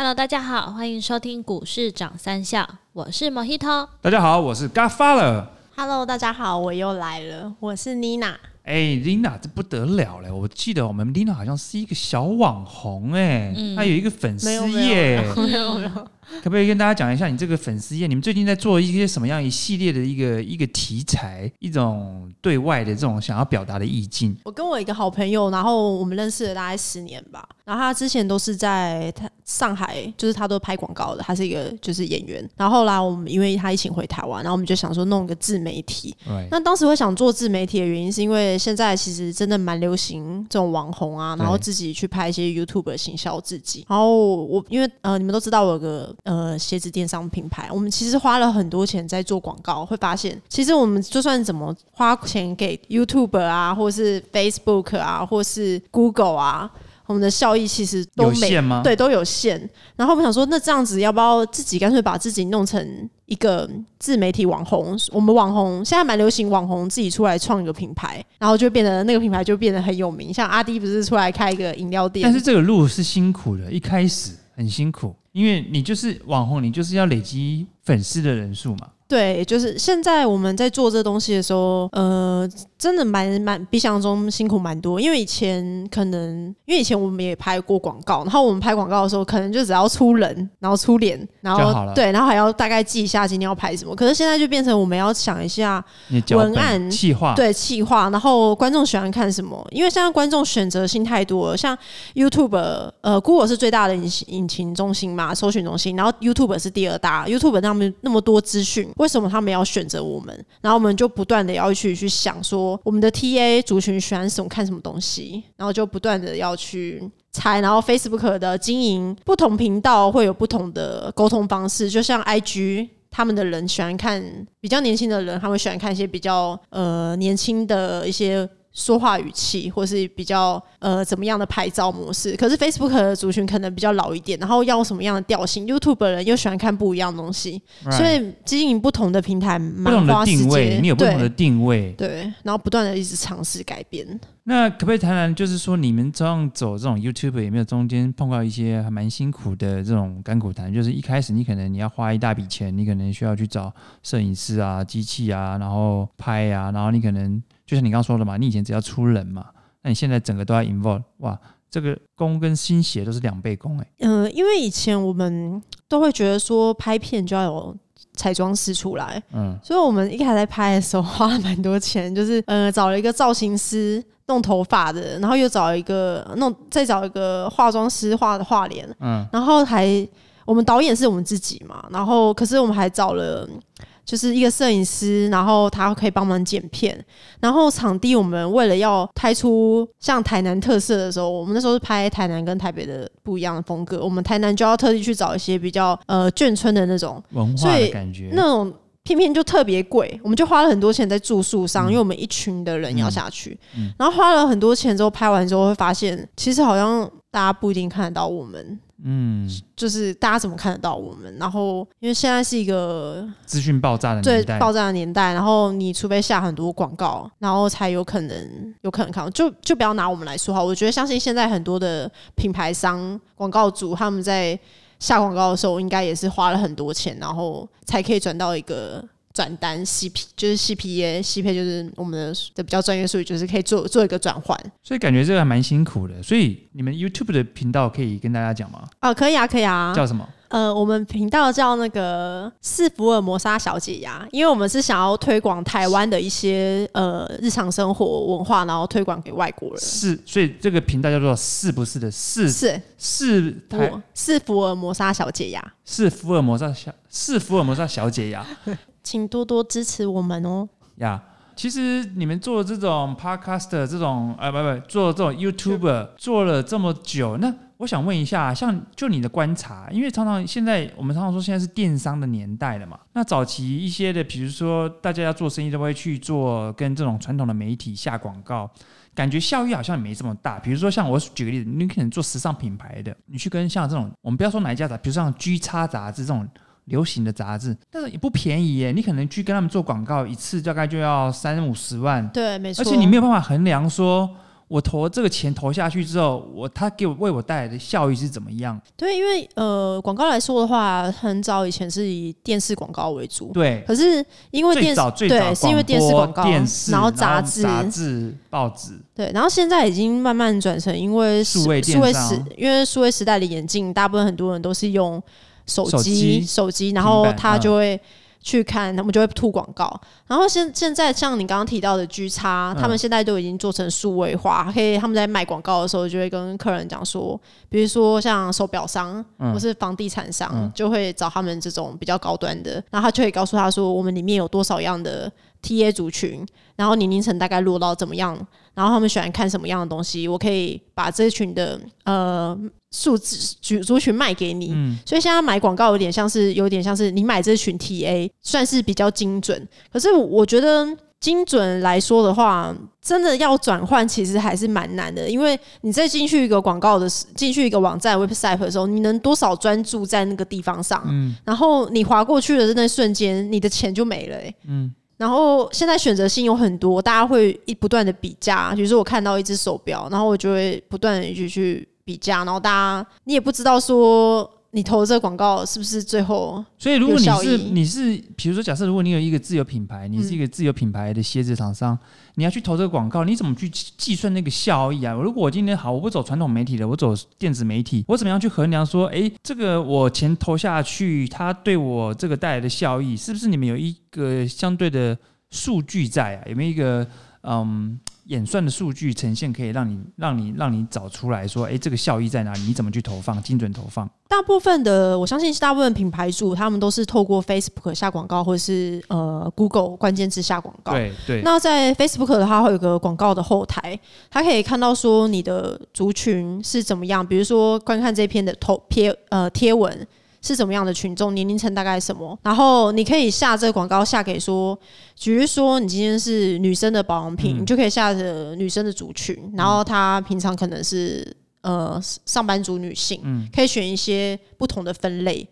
Hello，大家好，欢迎收听股市涨三笑，我是 Mojito。大家好，我是 Godfather。Hello，大家好，我又来了，我是 Nina。哎，Nina，这不得了嘞！我记得我们 Nina 好像是一个小网红哎，她有一个粉丝没有没页，有没有没有，可不可以跟大家讲一下你这个粉丝页？你们最近在做一些什么样一系列的一个一个题材，一种对外的这种想要表达的意境？我跟我一个好朋友，然后我们认识了大概十年吧。然后他之前都是在他上海，就是他都拍广告的，他是一个就是演员。然后后来我们因为他一起回台湾，然后我们就想说弄一个自媒体。对，那当时会想做自媒体的原因，是因为现在其实真的蛮流行这种网红啊，然后自己去拍一些 YouTube 的行销自己。然后我因为呃，你们都知道我有个呃鞋子电商品牌，我们其实花了很多钱在做广告，会发现其实我们就算怎么花钱给 YouTube 啊，或是 Facebook 啊，或是 Google 啊。我们的效益其实都有没限吗？对，都有限。然后我们想说，那这样子要不要自己干脆把自己弄成一个自媒体网红？我们网红现在蛮流行网红自己出来创一个品牌，然后就变得那个品牌就变得很有名。像阿迪不是出来开一个饮料店，但是这个路是辛苦的，一开始很辛苦，因为你就是网红，你就是要累积粉丝的人数嘛。对，就是现在我们在做这东西的时候，呃，真的蛮蛮比想象中辛苦蛮多。因为以前可能，因为以前我们也拍过广告，然后我们拍广告的时候，可能就只要出人，然后出脸，然后对，然后还要大概记一下今天要拍什么。可是现在就变成我们要想一下，文案企划，对企划，然后观众喜欢看什么？因为现在观众选择性太多了，像 YouTube，呃，Google 是最大的引引擎中心嘛，搜寻中心，然后 YouTube 是第二大，YouTube 那么那么多资讯，为什么他们要选择我们？然后我们就不断的要去去想说，我们的 TA 族群喜欢什么，看什么东西，然后就不断的要去。猜，然后 Facebook 的经营不同频道会有不同的沟通方式，就像 IG 他们的人喜欢看比较年轻的人，他们喜欢看一些比较呃年轻的一些说话语气，或是比较呃怎么样的拍照模式。可是 Facebook 的族群可能比较老一点，然后要什么样的调性？YouTube 的人又喜欢看不一样的东西，Right 所以经营不同的平台不同的定位，间，你有不同的对定位。对，然后不断的一直尝试改变。那可不可以谈谈，就是说你们这样走这种 YouTube 有没有中间碰到一些还蛮辛苦的这种甘苦谈？就是一开始你可能你要花一大笔钱，你可能需要去找摄影师啊、机器啊，然后拍啊，然后你可能就像你刚刚说的嘛，你以前只要出人嘛，那你现在整个都要 involve，哇，这个工跟心血都是两倍工哎、嗯、因为以前我们都会觉得说拍片就要有彩妆师出来，嗯，所以我们一开始在拍的时候花了蛮多钱，就是呃找了一个造型师弄头发的，然后又找一个弄再找一个化妆师画的画脸，嗯，然后还我们导演是我们自己嘛，然后可是我们还找了。就是一个摄影师，然后他可以帮忙剪片，然后场地我们为了要拍出像台南特色的时候，我们那时候是拍台南跟台北的不一样的风格，我们台南就要特地去找一些比较呃眷村的那种文化的感觉，那种片片就特别贵，我们就花了很多钱在住宿上，嗯因为我们一群的人要下去，嗯然后花了很多钱之后拍完之后会发现，其实好像大家不一定看得到我们。嗯，就是大家怎么看得到我们？然后，因为现在是一个资讯爆炸的最年代，爆炸的年代，然后你除非下很多广告，然后才有可能有可能看到。就就不要拿我们来说哈，我觉得相信现在很多的品牌商、广告主他们在下广告的时候，应该也是花了很多钱，然后才可以转到一个转单 CP，就是 CPA，CPA 就是我们的的比较专业术语，就是可以做做一个转换。所以感觉这个还蛮辛苦的。所以你们 YouTube 的频道可以跟大家讲吗？哦，可以啊，可以啊。叫什么？呃，我们频道叫那个是福尔摩沙小姐呀，因为我们是想要推广台湾的一些呃日常生活文化，然后推广给外国人。是，所以这个频道叫做“是不是”的“是是是台是福尔摩沙小姐呀，是福尔摩沙小是福尔摩沙小姐呀请多多支持我们哦。呀。其实你们做这种 podcast 的这种呃不不做这种 YouTuber 做了这么久，那我想问一下，像就你的观察，因为常常现在我们常常说现在是电商的年代了嘛，那早期一些的，比如说大家要做生意都会去做跟这种传统的媒体下广告，感觉效益好像也没这么大。比如说像我举个例子，你可能做时尚品牌的，你去跟像这种我们不要说哪一家杂，比如像 G 叉杂志这种。流行的杂志，但是也不便宜耶。你可能去跟他们做广告，一次大概就要三五十万，对，没错。而且你没有办法衡量说，我投这个钱投下去之后，我他给我为我带来的效益是怎么样？对，因为呃，广告来说的话，很早以前是以电视广告为主，对，可是因为最电视早最早对，是因为电视广告，电视，然后杂杂志，杂志、报纸，对，然后现在已经慢慢转成因为数位数位时，因为数位时代的演进，大部分很多人都是用手手机，手机，然后他就会去看，他们就会吐广告。然后现现在像你刚刚提到的 G 差，他们嗯现在都已经做成数位化，可以他们在卖广告的时候就会跟客人讲说，比如说像手表商、嗯。或是房地产商，嗯。就会找他们这种比较高端的，然后他就会告诉他说，我们里面有多少样的 TA 族群，然后年龄层大概落到怎么样，然后他们喜欢看什么样的东西，我可以把这群的呃数字族族群卖给你。嗯，所以现在买广告有点像是有点像是你买这群 TA 算是比较精准，可是我觉得精准来说的话，真的要转换其实还是蛮难的，因为你在进去一个广告的时进去一个网站 website 的时候，你能多少专注在那个地方上，嗯然后你划过去的那瞬间，你的钱就没了、欸，嗯。然后现在选择性有很多，大家会一不断的比价。比如说我看到一只手表，然后我就会不断的去去比价，然后大家你也不知道说你投这个广告是不是最后所以如果你是你是，比如说假设如果你有一个自有品牌，你是一个自有品牌的鞋子厂商，你要去投这个广告，你怎么去计计算那个效益啊？如果我今天好，我不走传统媒体的，我走电子媒体，我怎么样去衡量说，诶，这个我钱投下去，它对我这个带来的效益，是不是你们有一个相对的数据在啊？有没有一个嗯？演算的数据呈现可以让你让你让你找出来说，哎，这个效益在哪里？你怎么去投放？精准投放？大部分的，我相信是大部分品牌主他们都是透过 Facebook 下广告，或者是呃 Google 关键字下广告。对对，那在 Facebook 的话，会有个广告的后台，它可以看到说你的族群是怎么样，比如说观看这篇的头贴呃贴文是怎么样的群众，年龄层大概什么，然后你可以下这个广告下给说，比如说你今天是女生的保养品，嗯。你就可以下着女生的族群，然后她平常可能是呃上班族女性，嗯。可以选一些不同的分类，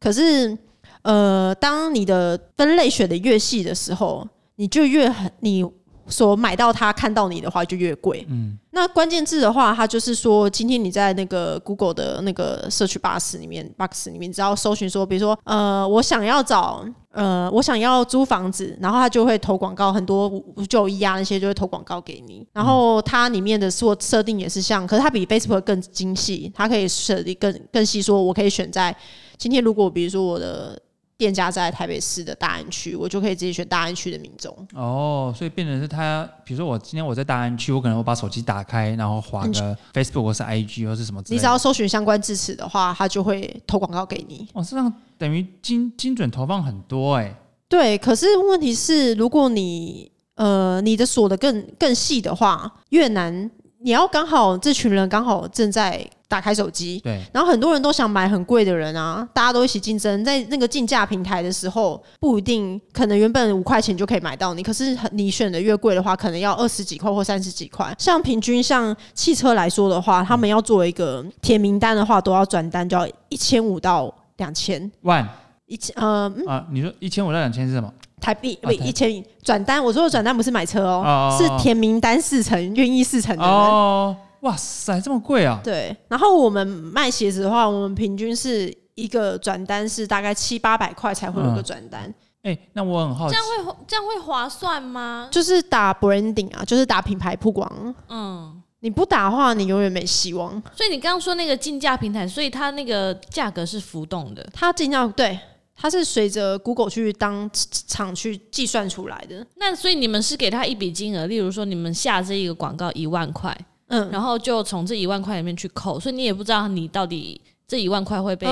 可是呃，当你的分类选的越细的时候，你就越很你所买到它看到你的话就越贵。嗯那关键字的话，它就是说，今天你在那个 Google 的那个社区 box 里面，box 里面，只要搜寻说，比如说，呃，我想要找，呃，我想要租房子，然后它就会投广告，很多五九一啊那些就会投广告给你。然后它里面的设设定也是像，可是它比 Facebook 更精细，它可以设定更更细，说我可以选在今天如果比如说我的店家在台北市的大安区，我就可以直接选大安区的民众。哦，所以变成是他，比如说我今天我在大安区，我可能我把手机打开，然后划个 Facebook 或是 IG 或是什么之类的。你只要搜寻相关字词的话，他就会投广告给你。哦，这样等于精精准投放很多哎、对，可是问题是，如果你呃你的锁的更更细的话，越难。你要刚好这群人刚好正在打开手机，对，然后很多人都想买很贵的人啊，大家都一起竞争，在那个竞价平台的时候，不一定可能原本五块钱就可以买到你，可是你选的越贵的话，可能要二十几块或三十几块。像平均像汽车来说的话，他们要做一个填名单的话，都要转单就要一千五到两千万一千呃嗯啊，你说一千五到两千是什么？台币不一千转单，我说的转单不是买车哦，哦是填名单四成，愿意四成的人。哦，哇塞，这么贵啊！对，然后我们卖鞋子的话，我们平均是一个转单是大概七八百块才会有个嗯转单，哎、那我很好奇这样，会这样会划算吗？就是打 branding 啊，就是打品牌曝光。嗯，你不打的话，你永远没希望。所以你刚刚说那个竞价平台，所以它那个价格是浮动的。它竞价对，它是随着 Google 去当场去计算出来的。那所以你们是给他一笔金额，例如说你们下这一个广告一万块，嗯，然后就从这一万块里面去扣，所以你也不知道你到底这一万块会被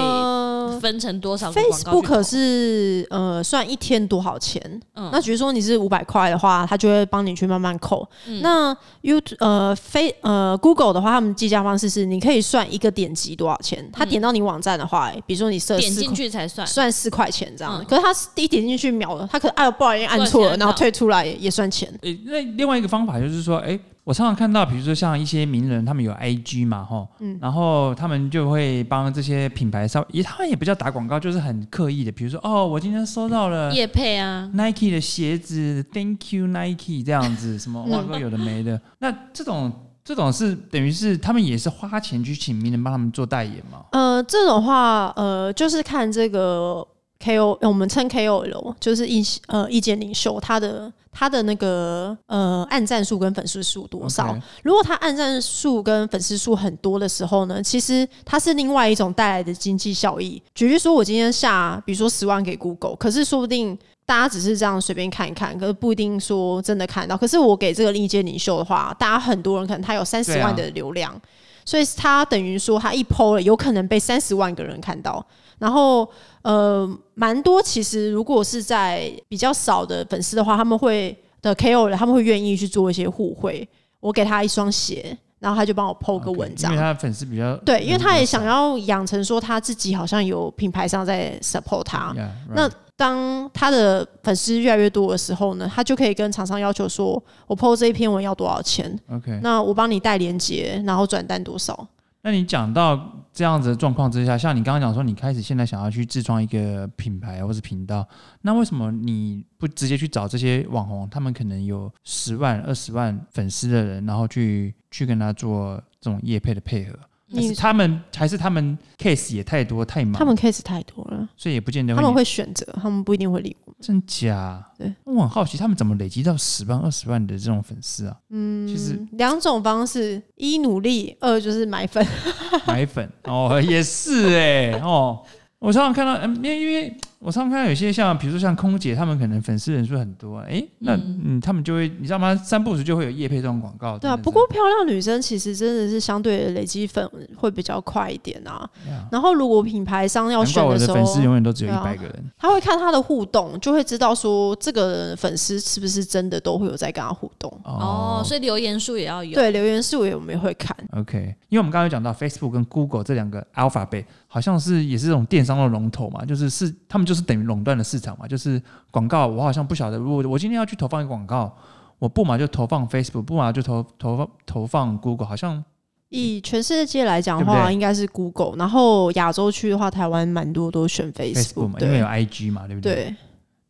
呃分成多少。Facebook 是呃算一天多少钱？嗯那比如说你是五百块的话，他就会帮你去慢慢扣。嗯那 YouTube 呃非呃 Google 的话，他们计价方式是你可以算一个点击多少钱。他点到你网站的话、欸比如说你设点进。去才算。算四块钱这样，嗯可是他一点进去秒了，他可能哎呦不好意思按错了，然后退出来也也算钱。诶、那另外一个方法就是说，诶、我常常看到，比如说像一些名人，他们有 IG 嘛，吼，嗯然后他们就会帮这些品牌稍也，他们也不叫打广告，就是很刻意的，比如说，哦，我今天收到了叶配啊，Nike 的鞋子，Thank you Nike 这样子，什么嗯哇都有的没的。那这种这种是等于是他们也是花钱去请名人帮他们做代言嘛？呃，这种话，呃，就是看这个 KO，呃我们称 KOL，就是意呃意见领袖，他的他的那个呃按赞数跟粉丝数多少如果他按赞数跟粉丝数很多的时候呢，其实它是另外一种带来的经济效益。举例说，我今天下比如说十万给 Google，可是说不定大家只是这样随便看一看，可是不一定说真的看到。可是我给这个意见领袖的话，大家很多人可能他有三十万的流量，所以他等于说他一 PO 了，有可能被三十万个人看到。然后呃，蛮多其实如果是在比较少的粉丝的话，他们会的 KOL 他们会愿意去做一些互惠。我给他一双鞋，然后他就帮我 PO 个文章因为。他的粉丝比较对，因为他也想要要养成说他自己好像有品牌商在 support 他。Yeah, right 那当他的粉丝越来越多的时候呢，他就可以跟厂商要求说，我 PO 这一篇文要多少钱？OK，那我帮你带链接，然后转单多少？那你讲到这样子的状况之下，像你刚刚讲说，你开始现在想要去自创一个品牌或是频道，那为什么你不直接去找这些网红，他们可能有十万、二十万粉丝的人，然后去去跟他做这种业配的配合？还你是他们还是他们 case 也太多太忙，他们 case 太多了，所以也不见得他们会会选择，他们不一定会理我们。真假？对，我很好奇他们怎么累积到十万、二十万的这种粉丝啊？嗯，其实嗯，两种方式：一努力，二就是买粉。买粉哦，也是哎、哦，我常常看到，嗯，因为因为我常常看到有些像，比如说像空姐，他们可能粉丝人数很多，哎、那嗯，他们就会，你知道吗？三不五时就会有夜配这种广告。对啊，不过漂亮女生其实真的是相对累积粉会比较快一点啊。然后如果品牌商要选的时候，粉丝永远都只有一百个人。他会看他的互动，就会知道说这个粉丝是不是真的都会有在跟他互动。哦，所以留言数也要有。对，留言数也我们也会看。OK，因为我们刚刚有讲到 Facebook 跟 Google 这两个 Alphabet 好像是也是这种电商的龙头嘛，就是是他们就是等于垄断了市场嘛，就是广告我好像不晓得，如果我今天要去投放一个广告，我不嘛就投放 Facebook，不嘛就投投放投放 Google，好像以全世界来讲的话，应该是 Google，然后亚洲区的话，台湾蛮多都选 Facebook Facebook，嘛，因为有 IG 嘛，对不对？对，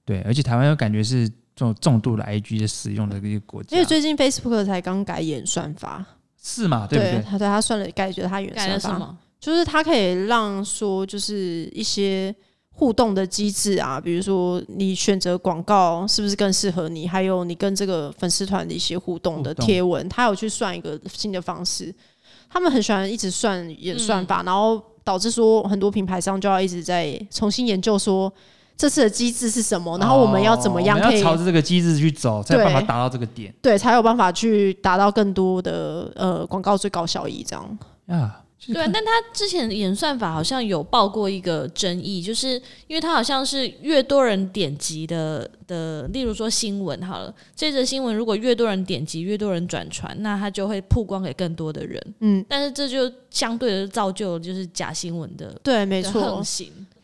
对，而且台湾又感觉是这种重度的 IG 的使用的一个国家，因为最近 Facebook 才刚改演算法，是嘛，对不对？他对他算了改觉得他演改了算法，什么？就是它可以让说就是一些互动的机制啊，比如说你选择广告是不是更适合你，还有你跟这个粉丝团的一些互动的贴文，他有去算一个新的方式。他们很喜欢一直算演算法，然后导致说很多品牌商就要一直在重新研究说这次的机制是什么，然后我们要怎么样要朝着这个机制去走，才有办法达到这个点对才有办法去达到更多的呃广告最高效益这样。啊。就是对啊，但他之前演算法好像有报过一个争议，就是因为他好像是越多人点击的的，例如说新闻好了，这则新闻如果越多人点击，越多人转传，那他就会曝光给更多的人。嗯，但是这就相对的造就就是假新闻的对，没的错。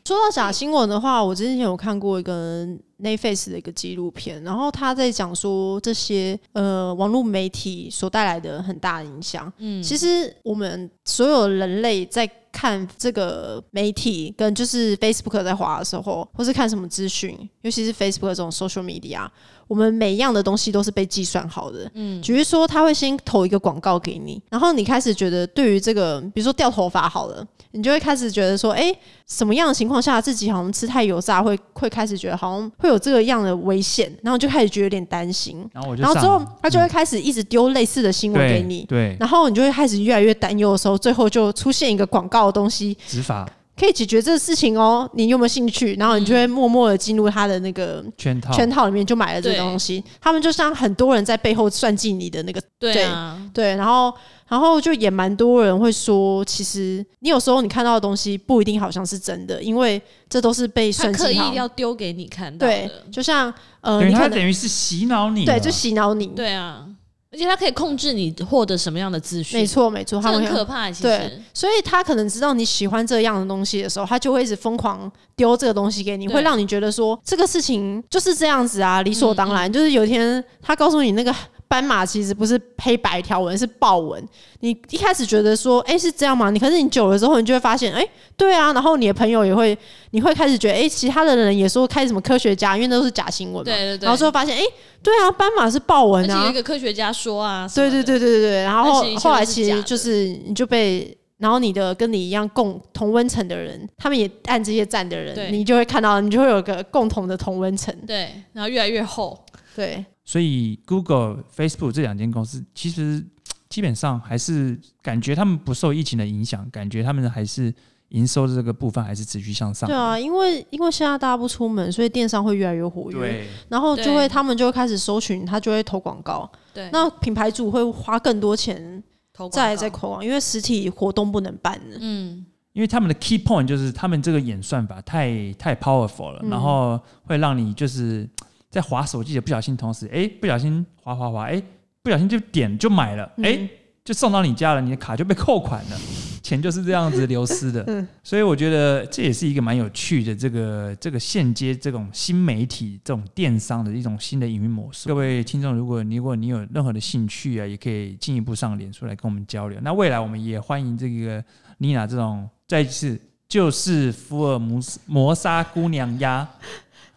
说到假新闻的话，我之前有看过一个 Netflix 的一个纪录片，然后他在讲说这些呃网络媒体所带来的很大的影响。嗯，其实我们所有人类在看这个媒体跟就是 Facebook 在滑的时候，或是看什么资讯，尤其是 Facebook 这种 social media，我们每一样的东西都是被计算好的。嗯，举例说，他会先投一个广告给你，然后你开始觉得对于这个，比如说掉头发好了，你就会开始觉得说，哎、什么样的情况下自己好像吃太油炸会会开始觉得好像会有这个样的危险，然后就开始觉得有点担心，然后我就然后之后他就会开始一直丢类似的新闻给对你。对然后你就会开始越来越担忧的时候，最后就出现一个广告的东西，执法可以解决这个事情哦，你有没有兴趣？然后你就会默默的进入他的那个圈套圈套里面，就买了这个对东西。他们就像很多人在背后算计你的那个对啊，对，然后然后就也蛮多人会说，其实你有时候你看到的东西不一定好像是真的，因为这都是被算计好。刻意要丢给你看到对的，，就像呃，他等于是洗脑你了，对，就洗脑你。对啊，而且他可以控制你获得什么样的资讯，没，错没错，这很可怕。其对实，所以他可能知道你喜欢这样的东西的时候，他就会一直疯狂丢这个东西给你，会让你觉得说这个事情就是这样子啊，理所当嗯然。就是有一天他告诉你那个斑马其实不是黑白条纹，是豹纹。你一开始觉得说，哎、是这样吗？你可是你久了之后，你就会发现，哎、对啊。然后你的朋友也会，你会开始觉得，哎、其他的人也说开什么科学家，因为那都是假新闻嘛。对对对然后最后发现，哎、对啊，斑马是豹纹啊一。个科学家说啊，什对对对对对对。然后后来其实就是你就被。然后你的跟你一样共同温层的人，他们也按这些站的人，你就会看到，你就会有个共同的同温层。对，然后越来越厚，对，所以 Google、Facebook 这两间公司其实基本上还是感觉他们不受疫情的影响，感觉他们还是营收的这个部分还是持续向上。对啊，因为因为现在大家不出门，所以电商会越来越活跃。对，然后就会他们就会开始搜寻，他就会投广告。对，那品牌主会花更多钱投广在告在投广，因为实体活动不能办。嗯，因为他们的 key point 就是他们这个演算法太太 powerful 了，嗯然后会让你就是在划手机的不小心同时，哎，不小心划划划，哎，不小心就点就买了，哎、嗯就送到你家了，你的卡就被扣款了，钱就是这样子流失的。嗯所以我觉得这也是一个蛮有趣的这个这个现接这种新媒体这种电商的一种新的营运模式。各位听众，如果你如果你有任何的兴趣啊，也可以进一步上脸书来跟我们交流。那未来我们也欢迎这个妮娜这种再一次就是福尔摩斯摩砂姑娘呀，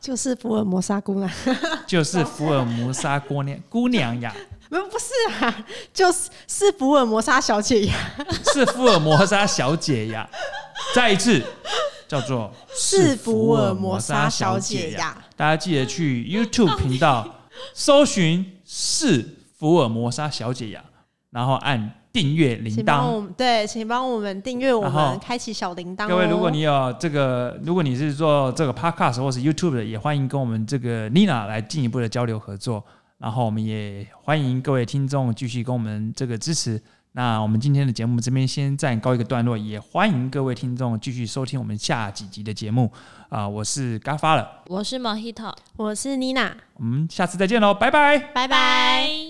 就是福尔摩沙姑娘，就是福尔摩沙姑娘姑娘呀，不不是啊，就是是福尔摩沙小姐呀，是福尔摩沙小姐呀。再一次叫做是福尔摩沙小姐呀。呀。大家记得去 YouTube 频道搜寻“是福尔摩沙小姐呀”，然后按订阅铃请帮铛。我们对，请帮我们订阅我们，开启小铃铛哦。各位，如果你有这个，如果你是做这个 Podcast 或是 YouTube 的，也欢迎跟我们这个 Nina 来进一步的交流合作。然后我们也欢迎各位听众继续跟我们这个支持。那我们今天的节目这边先暂告一个段落，也欢迎各位听众继续收听我们下几集的节目。啊、我是嘎发了，我是 Mojito，我是 Nina，，我们下次再见喽，拜拜。拜拜。拜。